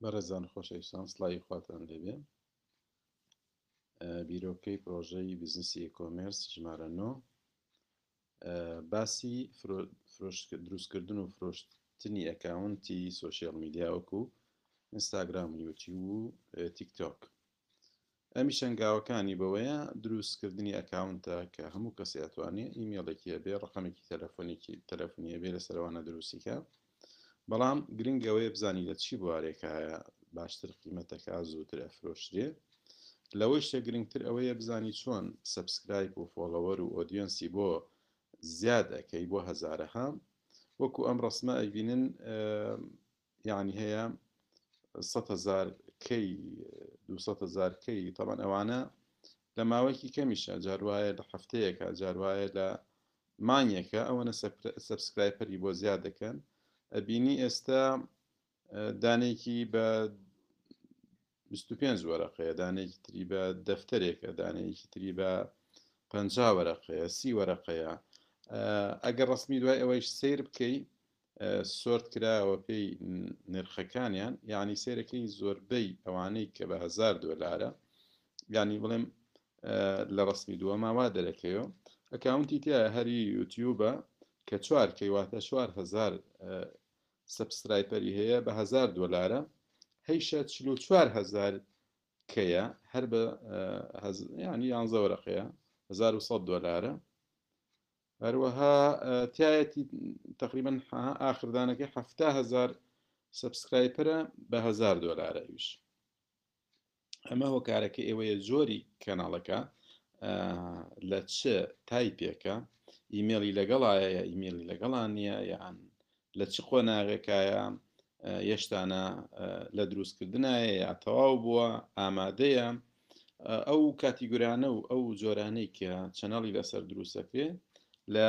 بەڕێزان خۆشەویستان سڵاوی خواتان لێبێ بیرۆکەی پرۆژەی بزنسی ئێکۆمێرس ژمارە نۆ باسی دروستکردن و فرۆشتنی ئەکاونتی سوۆسیال میدیاوەکو ئینستاگرام یوتیوب و تیکتۆک ئەمیش هەنگاوەکانی بەوەیە دروست کردنی ئەکاونتە کە هەموو کەسی ئەتوانێ ئیمێڵێکی هەبێ ڕقمێکی تەلەفۆنێکی تەلەفۆنی هەبێ لە سەروانە دروستیکە بەڵام گرنگ ئەوەیە بزانی لە چی بوارێکایە باشتر قیمەتەکە زووتر ئەفرۆشرێ لەوەی شتە گرنگتر ئەوەیە بزانی چۆن سبسکرایپ و فۆڵەوەر و ئۆدیۆنسی بۆ زیاد ئەەکەی بۆ هەزارەها وەکو ئەم ڕسمە ئەبینن یانی هەیە سەد هەزار کەی دو سەد هەزار کەی تەبەن ئەوانە لە ماوەیەکی کەمیشە جاروایە لە هەفتەیەەکە جاروایە لە مانگێکە ئەوەنە سەبسکرایپەری بۆ زیاد دەکەن ئەبینی ئێستا دانێکی بە بیست و پێنج وەرەقەیە، دانەیەکی تری بە دەفتەرێکە، دانەیەکی تری بە پەنجا وەرەقەیە، سی وەرەقەیە. ئەگەر ڕەسمی دوای ئەوەیش سیر بکەی سۆرت کراوە پێی نرخەکانیان یعنی سیرەکەی زۆربەی ئەوانەی کە بە هزار دۆلارە یعنی بڵێم لە ڕسمی دووە ماوا دەرەکەیەوە ئەکاونتی تیا هەری یوتیوبە کە چوار کەیواتە چوار هزار سەبسرایپەری هەیە بە هەزار دۆلارە هەیشە چلو چوار هەزار کەیە هەر بە ینی یانزە وەرەقەیە 1900 دۆلارە هەروەها تایەتی تقریبان ئاخردانەکەی هزار سبسکرایپرە بە هزار دۆلارە ئیش ئەمە هۆکارەکە ئێوەیە زۆری کەناڵەکە لە چ تایپێکە ئیمێڵی لەگەڵایە یا ئیمێلی لەگەڵان نیە یان لە چ قۆناغێکایە یەشتانە لە دروستکردنایە یا تەواو بووە ئامادەیە ئەو کاتیگورانە و ئەو جۆرانەی کە چەنەڵی لەسەر دروستەکرێ لە